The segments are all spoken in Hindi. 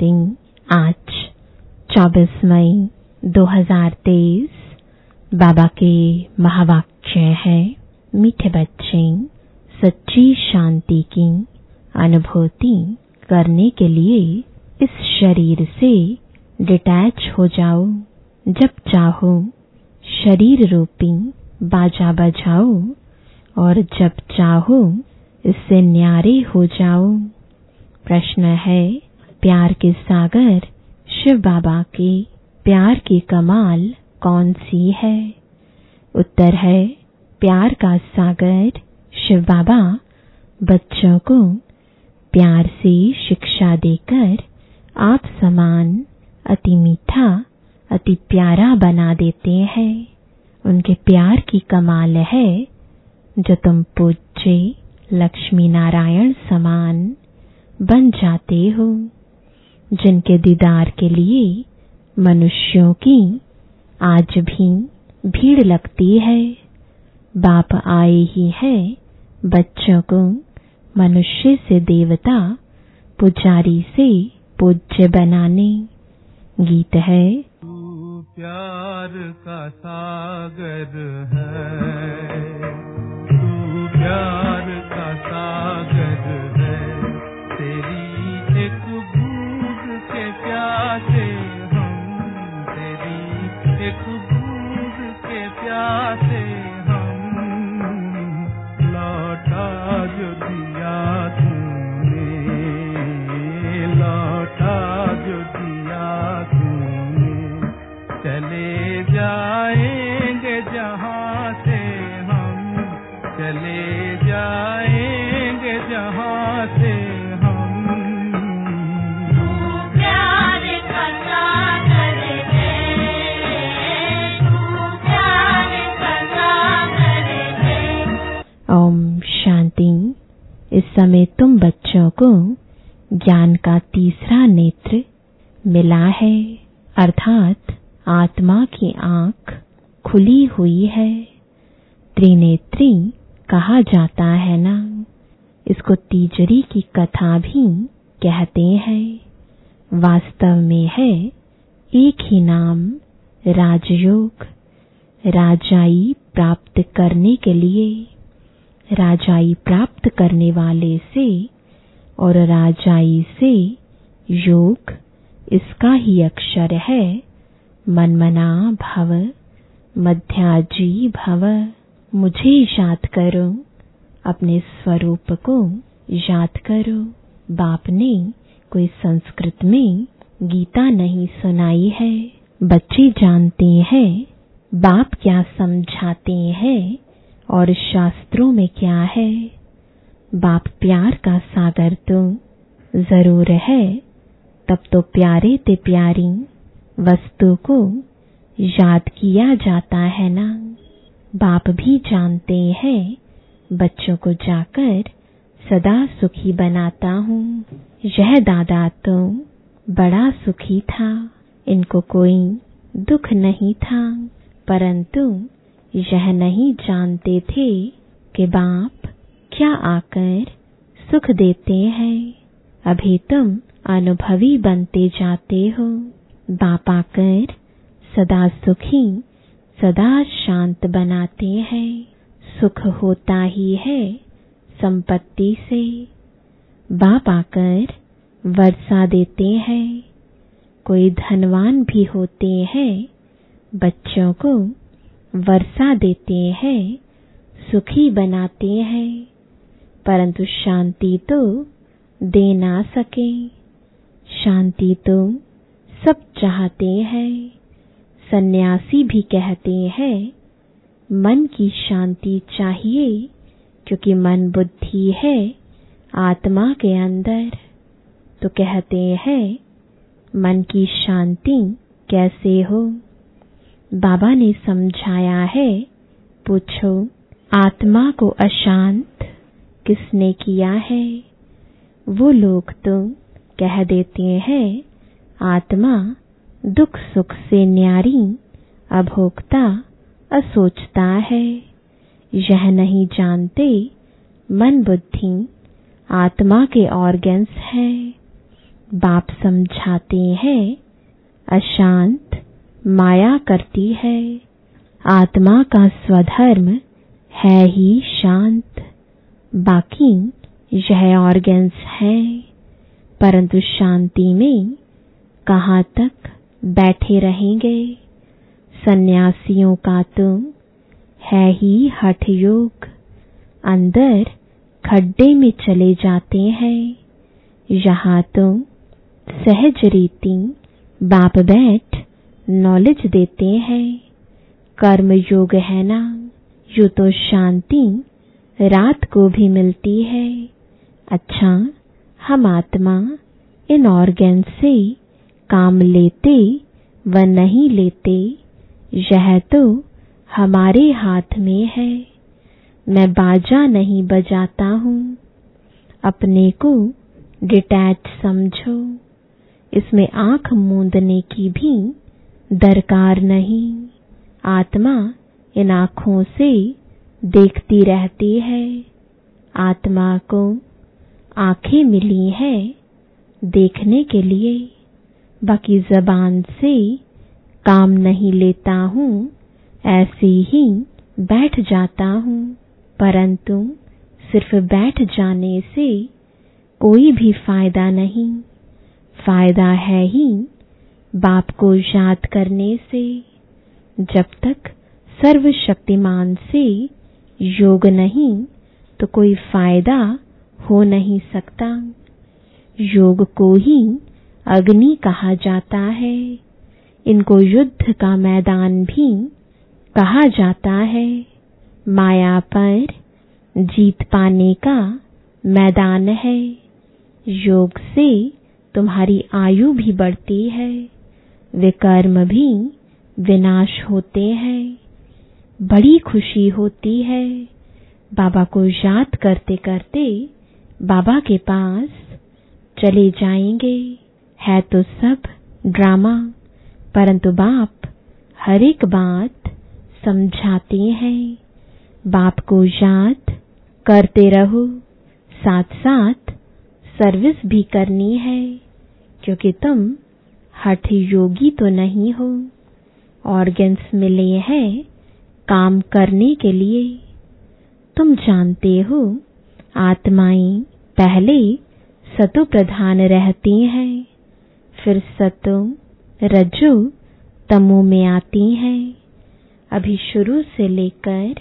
शांति आज 24 मई 2023 बाबा के महावाक्य है, मीठे बच्चे, सच्ची शांति की अनुभूति करने के लिए इस शरीर से डिटैच हो जाओ। जब चाहो, शरीर रूपी बाजा बजाओ और जब चाहो, इससे न्यारे हो जाओ। प्रश्न है प्यार के सागर, शिव बाबा के प्यार की कमाल कौन सी है? उत्तर है, प्यार का सागर, शिव बाबा, बच्चों को प्यार से शिक्षा देकर आप समान, अति मीठा, अति प्यारा बना देते हैं। उनके प्यार की कमाल है, जो तुम पूज्य लक्ष्मी नारायण समान बन जाते हो। जिनके दीदार के लिए मनुष्यों की आज भी भीड़ लगती है। बाप आए ही है बच्चों को मनुष्य से देवता, पुजारी से पूज्य बनाने। गीत है। तू प्यार का सागर है। तू प्यार का सागर के समय तुम बच्चों को ज्ञान का तीसरा नेत्र मिला है। अर्थात आत्मा की आँख खुली हुई है। त्रिनेत्री कहा जाता है ना? इसको तीजरी की कथा भी कहते हैं। वास्तव में है एक ही नाम राजयोग, राजाई प्राप्त करने के लिए। राजाई प्राप्त करने वाले से और राजाई से योग इसका ही अक्षर है। मनमना भव, मध्याजी भव। मुझे याद करो, अपने स्वरूप को याद करो। बाप ने कोई संस्कृत में गीता नहीं सुनाई है। बच्चे जानते हैं, बाप क्या समझाते हैं। और शास्त्रों में क्या है? बाप प्यार का सागर तो ज़रूर है, तब तो प्यारे ते प्यारी वस्तु को याद किया जाता है ना। बाप भी जानते हैं, बच्चों को जाकर सदा सुखी बनाता हूँ। यह दादा तो बड़ा सुखी था, इनको कोई दुख नहीं था, परंतु यह नहीं जानते थे कि बाप क्या आकर सुख देते हैं। अभी तुम अनुभवी बनते जाते हो। बाप आकर सदा सुखी, सदा शांत बनाते हैं। सुख होता ही है संपत्ति से। बाप आकर वर्षा देते हैं। कोई धनवान भी होते हैं। बच्चों को वर्षा देते हैं, सुखी बनाते हैं, परंतु शांति तो दे ना सके। शांति तो सब चाहते हैं, सन्यासी भी कहते हैं, मन की शांति चाहिए, क्योंकि मन बुद्धि है आत्मा के अंदर। तो कहते हैं, मन की शांति कैसे हो? बाबा ने समझाया है, पूछो, आत्मा को अशांत किसने किया है? वो लोग तो कह देते हैं, आत्मा दुख सुख से न्यारी, अभोक्ता असोचता है। यह नहीं जानते, मन बुद्धि आत्मा के ऑर्गन्स है। बाप समझाते हैं, अशांत माया करती है। आत्मा का स्वधर्म है ही शांत। बाकी यह ऑर्गन्स है। परंतु शांति में कहाँ तक बैठे रहेंगे? सन्यासियों का तो है ही हठ योग। अंदर खड्डे में चले जाते हैं। यहाँ तो सहज रीति बाप बैठ नॉलेज देते हैं। कर्म योग है ना, यू तो शांति रात को भी मिलती है। अच्छा हम आत्मा इन ऑर्गन से काम लेते व नहीं लेते, यह तो हमारे हाथ में है। मैं बाजा नहीं बजाता हूँ। अपने को डिटैच समझो। इसमें आँख मूंदने की भी दरकार नहीं। आत्मा इन आँखों से देखती रहती है। आत्मा को आँखें मिली हैं देखने के लिए। बाकी जबान से काम नहीं लेता हूँ, ऐसे ही बैठ जाता हूँ। परंतु सिर्फ़ बैठ जाने से कोई भी फ़ायदा नहीं। फ़ायदा है ही बाप को याद करने से, जब तक सर्वशक्तिमान से योग नहीं तो कोई फ़ायदा हो नहीं सकता। योग को ही अग्नि कहा जाता है। इनको युद्ध का मैदान भी कहा जाता है। माया पर जीत पाने का मैदान है। योग से तुम्हारी आयु भी बढ़ती है। विकर्म भी विनाश होते हैं। बड़ी खुशी होती है। बाबा को याद करते करते बाबा के पास चले जाएँगे। है तो सब ड्रामा, परंतु बाप हर एक बात समझाते हैं। बाप को याद करते रहो। साथ साथ सर्विस भी करनी है, क्योंकि तुम हठ योगी तो नहीं हो। ऑर्गन्स मिले हैं काम करने के लिए। तुम जानते हो, आत्माएँ पहले सतो प्रधान रहती हैं, फिर सतो रजो तमो में आती हैं। अभी शुरू से लेकर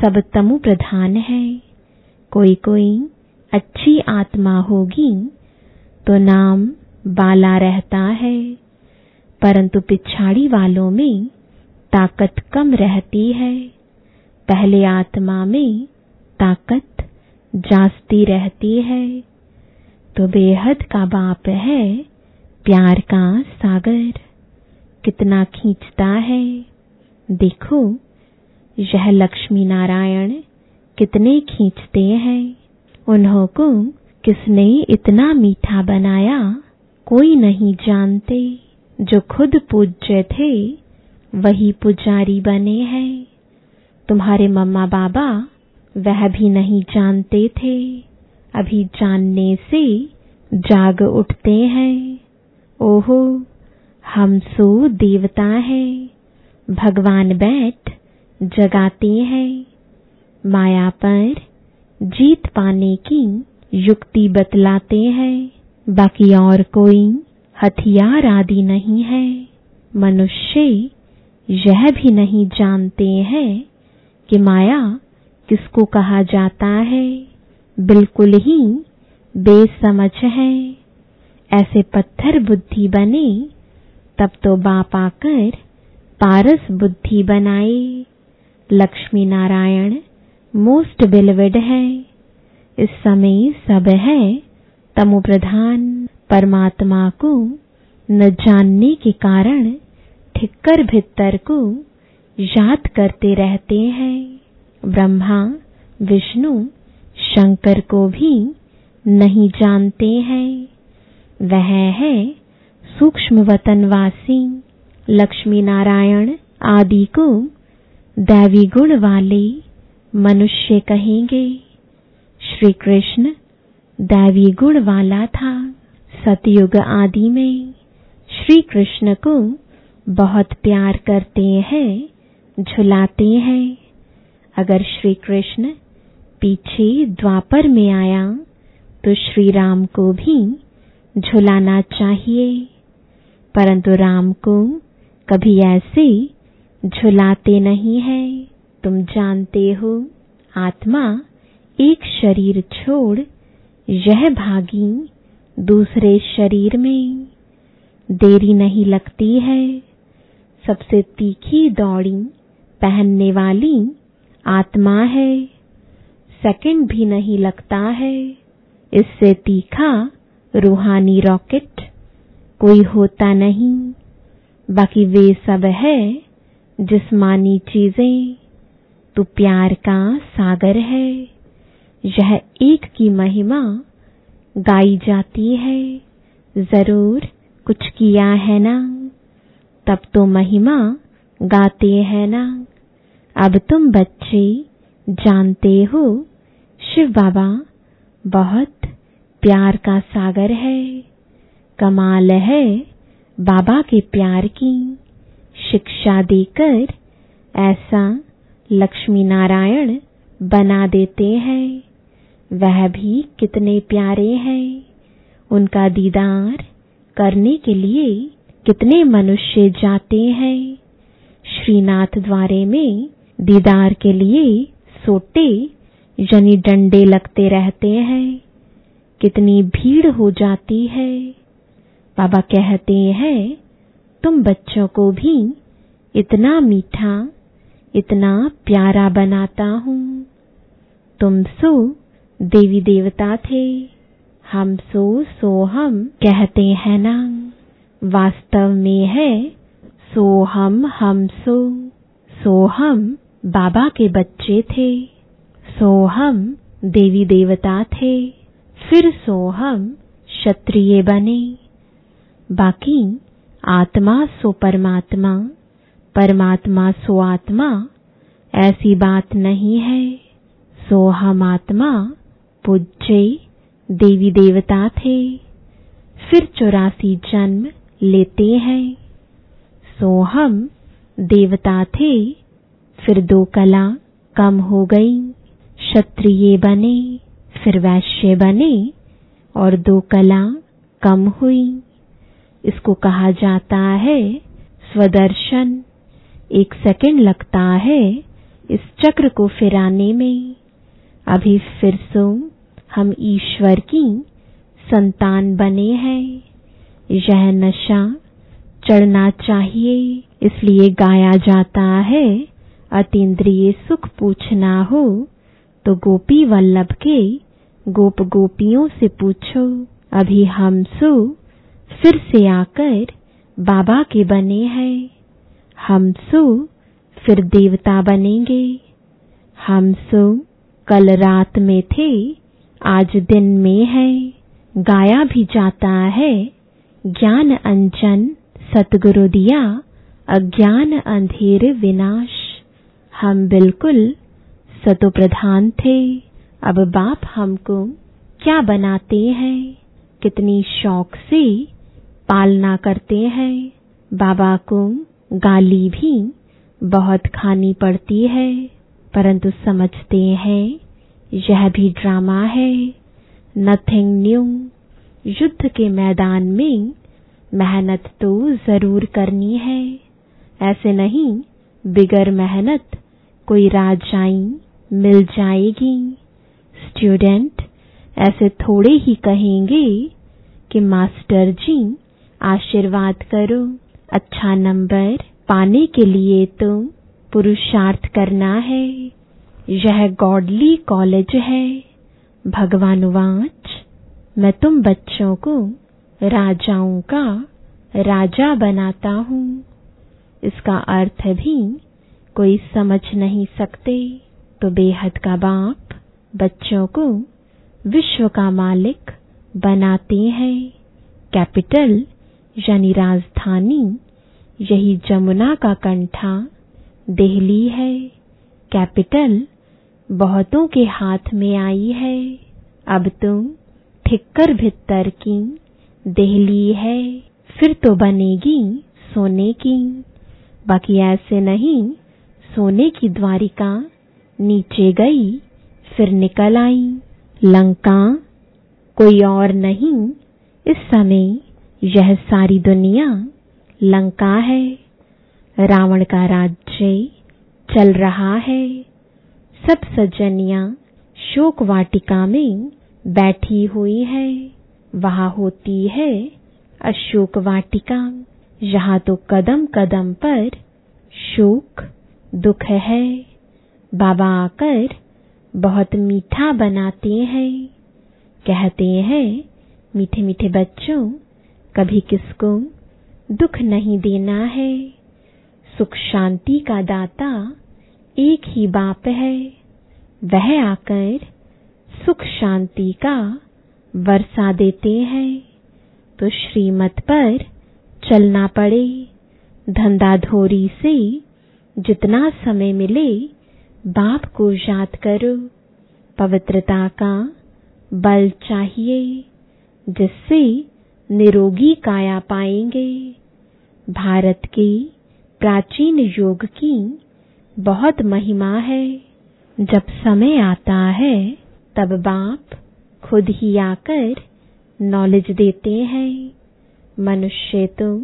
सब तमु प्रधान है। कोई कोई अच्छी आत्मा होगी तो नाम बाला रहता है, परंतु पिछाड़ी वालों में ताकत कम रहती है। पहले आत्मा में ताकत जास्ती रहती है। तो बेहद का बाप है प्यार का सागर, कितना खींचता है। देखो, यह लक्ष्मी नारायण कितने खींचते हैं। उन्हों को किसने इतना मीठा बनाया? कोई नहीं जानते। जो खुद पूज्य थे, वही पुजारी बने हैं। तुम्हारे मम्मा बाबा वह भी नहीं जानते थे। अभी जानने से जाग उठते हैं। ओहो, हम सो देवता है। भगवान बैठ जगाते हैं। माया पर जीत पाने की युक्ति बतलाते हैं। बाकी और कोई हथियार आदि नहीं है। मनुष्य यह भी नहीं जानते हैं कि माया किसको कहा जाता है। बिल्कुल ही बेसमझ है। ऐसे पत्थर बुद्धि बने, तब तो बाप आकर पारस बुद्धि बनाए। लक्ष्मी नारायण मोस्ट बिलवेड है। इस समय सब है तमो प्रधान, परमात्मा को न जानने के कारण ठिक्कर भित्तर को याद करते रहते हैं। ब्रह्मा, विष्णु, शंकर को भी नहीं जानते हैं। वह है सूक्ष्म वतनवासी लक्ष्मी नारायण आदि को दैवी गुण वाले मनुष्य कहेंगे। श्री कृष्ण दैवी गुण वाला था। सतयुग आदि में श्री कृष्ण को बहुत प्यार करते हैं, झुलाते हैं। अगर श्री कृष्ण पीछे द्वापर में आया तो श्री राम को भी झुलाना चाहिए। परंतु राम को कभी ऐसे झुलाते नहीं है। तुम जानते हो, आत्मा एक शरीर छोड़ यह भागी दूसरे शरीर में। देरी नहीं लगती है। सबसे तीखी दौड़ी पहनने वाली आत्मा है। सेकंड भी नहीं लगता है। इससे तीखा रूहानी रॉकेट कोई होता नहीं। बाकी वे सब है जिस्मानी चीज़ें। तो प्यार का सागर है। यह एक की महिमा गाई जाती है। ज़रूर कुछ किया है ना। तब तो महिमा गाते हैं ना। अब तुम बच्चे जानते हो, शिव बाबा बहुत प्यार का सागर है। कमाल है बाबा के प्यार की शिक्षा देकर ऐसा लक्ष्मी नारायण बना देते हैं। वह भी कितने प्यारे हैं। उनका दीदार करने के लिए कितने मनुष्य जाते हैं। श्रीनाथ द्वारे में दीदार के लिए सोटे यानी डंडे लगते रहते हैं। कितनी भीड़ हो जाती है। बाबा कहते हैं, तुम बच्चों को भी इतना मीठा, इतना प्यारा बनाता हूँ। तुम सो देवी देवता थे। हम सो सो हम कहते हैं ना। वास्तव में है, सो हम हम सो। सो हम बाबा के बच्चे थे। सो हम देवी देवता थे। फिर सो हम क्षत्रिय बने। बाकी आत्मा सो परमात्मा परमात्मा सो आत्मा, ऐसी बात नहीं है। सो हम आत्मा पूज्य देवी देवता थे फिर चौरासी जन्म लेते हैं। सो हम देवता थे फिर दो कला कम हो गई। क्षत्रिय बने, फिर वैश्य बने, और दो कला कम हुई। इसको कहा जाता है स्वदर्शन। एक सेकंड लगता है इस चक्र को फिराने में। अभी फिर सो हम ईश्वर की संतान बने हैं। यह नशा चढ़ना चाहिए, इसलिए गाया जाता है, अतीन्द्रिय सुख पूछना हो तो गोपी वल्लभ के गोप गोपियों से पूछो। अभी हम सो, फिर से आकर बाबा के बने हैं। हम सो, फिर देवता बनेंगे। हम सो, कल रात में थे आज दिन में है। गाया भी जाता है। ज्ञान अंजन, सतगुरु दिया, अज्ञान अंधेर विनाश। हम बिल्कुल सतो प्रधान थे। अब बाप हमको क्या बनाते हैं? कितनी शौक से पालना करते हैं। बाबा को गाली भी बहुत खानी पड़ती है। परंतु समझते हैं यह भी ड्रामा है। नथिंग न्यू युद्ध के मैदान में मेहनत तो ज़रूर करनी है। ऐसे नहीं, बिगर मेहनत कोई राजाई मिल जाएगी। स्टूडेंट ऐसे थोड़े ही कहेंगे कि मास्टर जी, आशीर्वाद करो। अच्छा नंबर पाने के लिए तो पुरुषार्थ करना है। यह गॉडली कॉलेज है। भगवान वाच, मैं तुम बच्चों को राजाओं का राजा बनाता हूँ। इसका अर्थ भी, कोई समझ नहीं सकते तो बेहद का बाप बच्चों को विश्व का मालिक बनाते हैं। कैपिटल यानी राजधानी, यही जमुना का कंठा दिल्ली है। कैपिटल बहुतों के हाथ में आई है। अब तुम ठिक्कर भित्तर की देहली है। फिर तो बनेगी सोने की। बाकी ऐसे नहीं, सोने की द्वारिका नीचे गई, फिर निकल आई। लंका कोई और नहीं, इस समय यह सारी दुनिया लंका है। रावण का राज्य चल रहा है। सब सज्जनियाँ शोक वाटिका में बैठी हुई है। वहाँ होती है अशोक वाटिका यहाँ तो कदम कदम पर शोक, दुख है। बाबा आकर बहुत मीठा बनाते हैं। कहते हैं, मीठे मीठे बच्चों, कभी किसको दुख नहीं देना है। सुख शांति का दाता एक ही बाप है, वह आकर सुख शांति का वर्षा देते हैं। तो श्रीमत पर चलना पड़े धंधाधोरी से जितना समय मिले, बाप को याद करो। पवित्रता का बल चाहिए, जिससे निरोगी काया पाएँगे। भारत के प्राचीन योग की बहुत महिमा है। जब समय आता है, तब बाप खुद ही आकर नॉलेज देते हैं। मनुष्य तो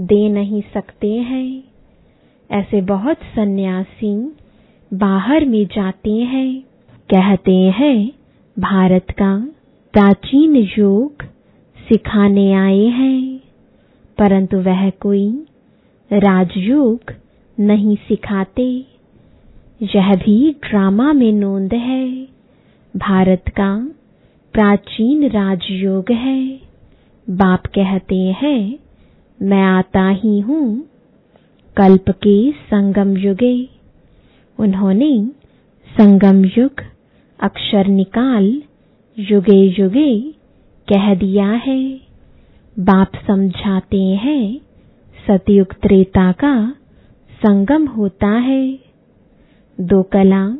दे नहीं सकते हैं। ऐसे बहुत सन्यासी बाहर में जाते हैं। कहते हैं, भारत का प्राचीन योग सिखाने आए हैं। परंतु वह कोई राजयोग नहीं सिखाते। यह भी ड्रामा में नोंद है। भारत का प्राचीन राजयोग है। बाप कहते हैं, मैं आता ही हूँ कल्प के संगम युगे। उन्होंने संगम युग, अक्षर निकाल, युगे युगे कह दिया है। बाप समझाते हैं, सतयुग त्रेता का संगम होता है। दो कला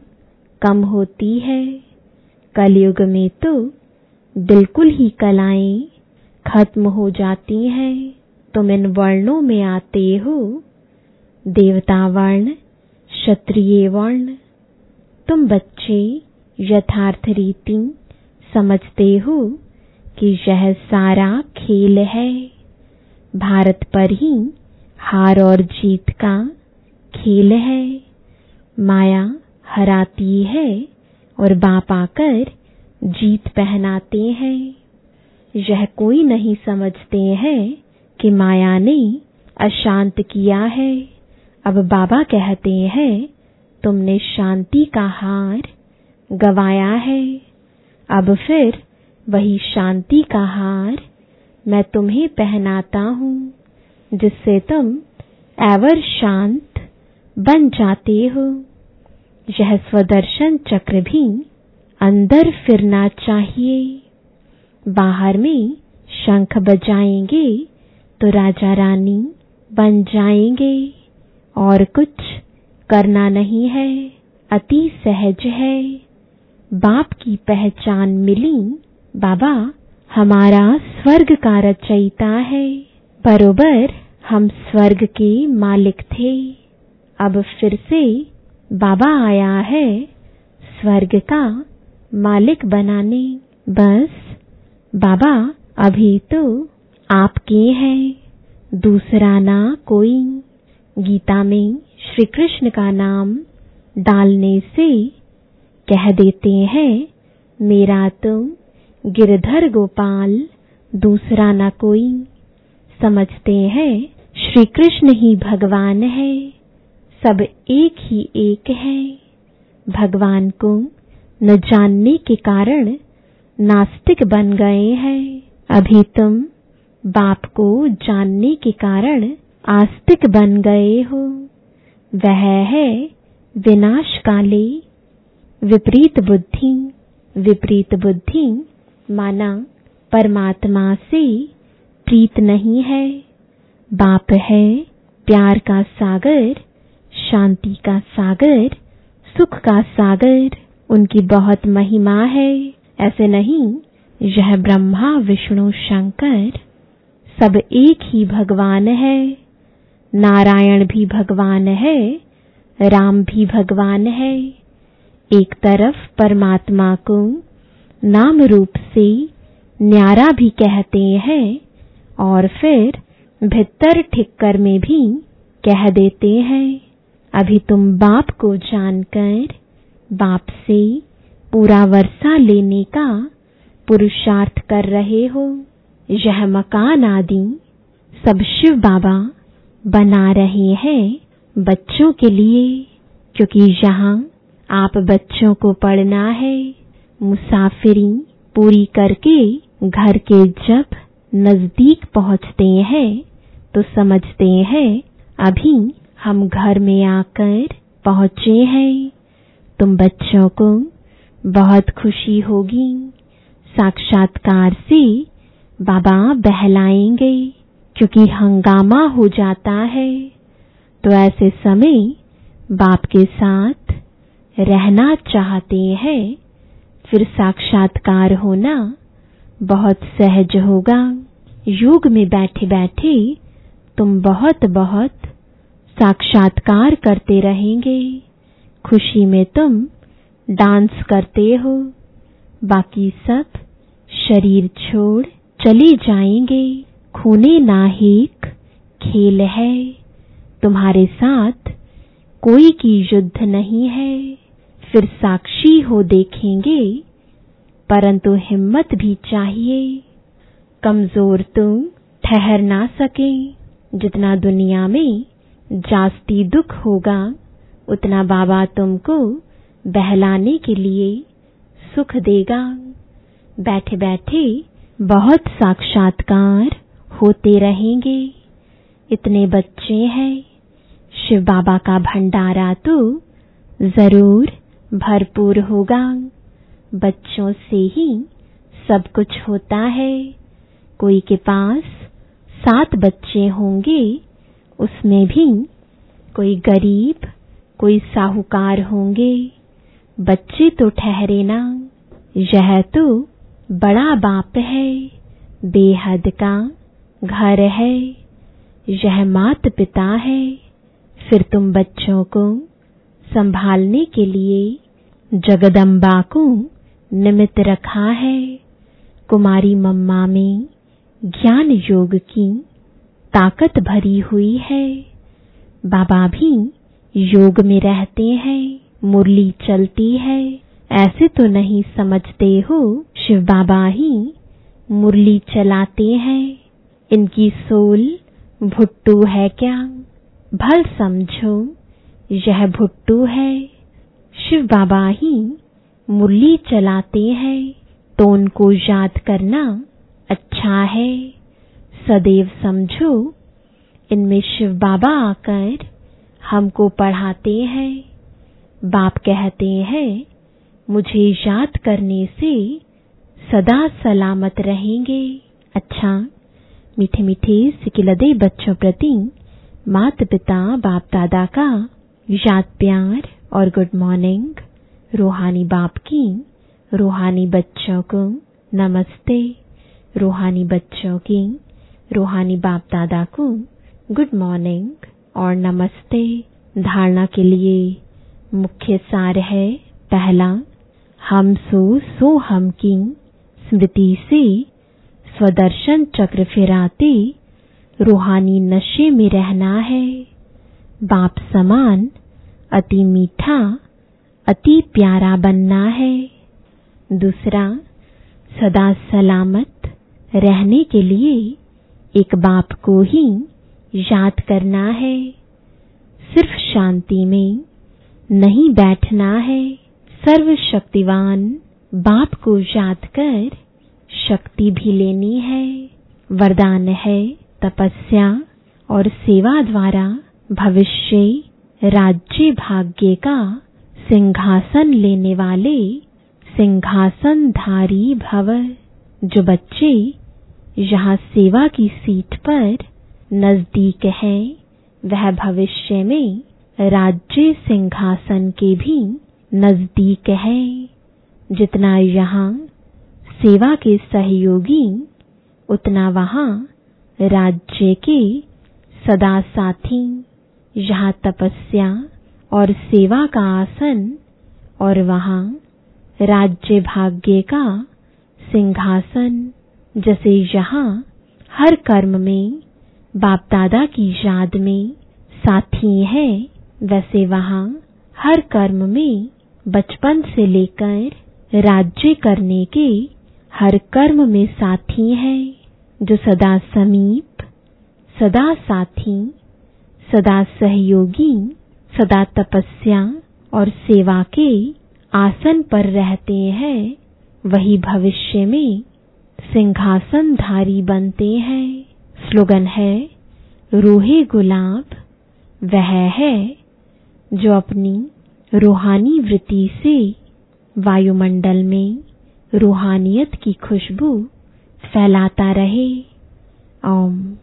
कम होती है। कलयुग में तो बिल्कुल ही कलाएँ खत्म हो जाती हैं। तुम इन वर्णों में आते हो। देवता वर्ण, क्षत्रिय वर्ण, तुम बच्चे यथार्थ रीति समझते हो कि यह सारा खेल है। भारत पर ही हार और जीत का खेल है, माया हराती है और बाप आकर जीत पहनाते हैं। यह कोई नहीं समझते हैं कि माया ने अशांत किया है। अब बाबा कहते हैं, तुमने शांति का हार गवाया है। अब फिर वही शांति का हार मैं तुम्हें पहनाता हूँ, जिससे तुम एवर शांत बन जाते हो। यह स्वदर्शन चक्र भी अंदर फिरना चाहिए। बाहर में शंख बजाएँगे तो राजा रानी बन जाएँगे। और कुछ करना नहीं है, अति सहज है। बाप की पहचान मिली, बाबा हमारा स्वर्ग का रचयिता है। बरोबर हम स्वर्ग के मालिक थे। अब फिर से बाबा आया है स्वर्ग का मालिक बनाने। बस बाबा, अभी तो आपके हैं। दूसरा ना कोई। गीता में श्री कृष्ण का नाम डालने से कह देते हैं, मेरा तो गिरधर गोपाल, दूसरा ना कोई। समझते हैं श्री कृष्ण ही भगवान है। सब एक ही एक है। भगवान को न जानने के कारण नास्तिक बन गए हैं। अभी तुम बाप को जानने के कारण आस्तिक बन गए हो। वह है विनाश काले विपरीत बुद्धि विपरीत बुद्धि माना परमात्मा से प्रीत नहीं है। बाप है प्यार का सागर शांति का सागर, सुख का सागर, उनकी बहुत महिमा है। ऐसे नहीं, यह ब्रह्मा, विष्णु, शंकर, सब एक ही भगवान है। नारायण भी भगवान है, राम भी भगवान है। एक तरफ़ परमात्मा को नाम रूप से न्यारा भी कहते हैं और फिर भीतर ठिक्कर में भी कह देते हैं। अभी तुम बाप को जानकर, बाप से पूरा वर्षा लेने का पुरुषार्थ कर रहे हो। यह मकान आदि सब शिव बाबा बना रहे हैं बच्चों के लिए, क्योंकि यहाँ आप बच्चों को पढ़ना है। मुसाफिरी पूरी करके घर के जब नज़दीक पहुँचते हैं तो समझते हैं, अभी हम घर में आकर पहुँचे हैं। तुम बच्चों को बहुत खुशी होगी। साक्षात्कार से बाबा बहलाएँगे, क्योंकि हंगामा हो जाता है। तो ऐसे समय बाप के साथ रहना चाहते हैं। फिर साक्षात्कार होना बहुत सहज होगा। योग में बैठे बैठे तुम बहुत बहुत साक्षात्कार करते रहेंगे। खुशी में तुम डांस करते हो। बाकी सब शरीर छोड़ चले जाएँगे। खूने नाहिक खेल है। तुम्हारे साथ कोई की युद्ध नहीं है। फिर साक्षी हो देखेंगे। परंतु हिम्मत भी चाहिए। कमज़ोर तुम ठहर ना सके। जितना दुनिया में जास्ती दुख होगा, उतना बाबा तुमको बहलाने के लिए सुख देगा। बैठे बैठे बहुत साक्षात्कार होते रहेंगे। इतने बच्चे हैं, शिव बाबा का भंडारा तो ज़रूर भरपूर होगा। बच्चों से ही सब कुछ होता है। कोई के पास सात बच्चे होंगे उसमें भी कोई गरीब, कोई साहूकार होंगे। बच्चे तो ठहरे ना। यह तो बड़ा बाप है। बेहद का घर है। यह मात पिता है। फिर तुम बच्चों को संभालने के लिए जगदम्बा को निमित्त रखा है। कुमारी मम्मा में ज्ञान योग की ताकत भरी हुई है। बाबा भी योग में रहते हैं, मुरली चलती है। ऐसे तो नहीं समझते हो, शिव बाबा ही मुरली चलाते हैं। इनकी सोल भुट्टू है क्या? भल समझो, यह भुट्टू है। शिव बाबा ही मुरली चलाते हैं तो उनको याद करना अच्छा है। सदैव समझो, इनमें शिव बाबा आकर हमको पढ़ाते हैं। बाप कहते हैं, मुझे याद करने से सदा सलामत रहेंगे। अच्छा मीठे मीठे सिकिलदे बच्चों प्रति माता पिता बाप दादा का याद प्यार और गुड मॉर्निंग रूहानी बाप की, रूहानी बच्चों को नमस्ते, रूहानी बच्चों की रूहानी बाप दादा को गुड मॉर्निंग और नमस्ते धारणा के लिए मुख्य सार है। पहला, हम सो सो हम की स्मृति से स्वदर्शन चक्र फिराते रूहानी नशे में रहना है। बाप समान, अति मीठा, अति प्यारा बनना है। दूसरा, सदा सलामत रहने के लिए एक बाप को ही याद करना है। सिर्फ़ शांति में नहीं बैठना है। सर्वशक्तिवान बाप को याद कर शक्ति भी लेनी है। वरदान है तपस्या और सेवा द्वारा भविष्य, राज्य भाग्य का सिंहासन लेने वाले सिंहासनधारी भव, जो बच्चे यहाँ सेवा की सीट पर नज़दीक है, वह भविष्य में राज्य सिंहासन के भी नज़दीक है। जितना यहाँ सेवा के सहयोगी, उतना वहाँ राज्य के सदा साथी यहाँ तपस्या और सेवा का आसन और वहाँ राज्य भाग्य का सिंहासन जैसे यहाँ हर कर्म में बाप दादा की याद में साथी है, वैसे वहाँ हर कर्म में बचपन से लेकर राज्य करने के हर कर्म में साथी है, जो सदा समीप, सदा साथी, सदा सहयोगी, सदा तपस्या और सेवा के आसन पर रहते हैं, वही भविष्य में सिंहासन धारी बनते हैं। स्लोगन है, रूहे गुलाब, वह है जो अपनी रूहानी वृत्ति से वायुमंडल में रूहानियत की खुशबू फैलाता रहे। ओम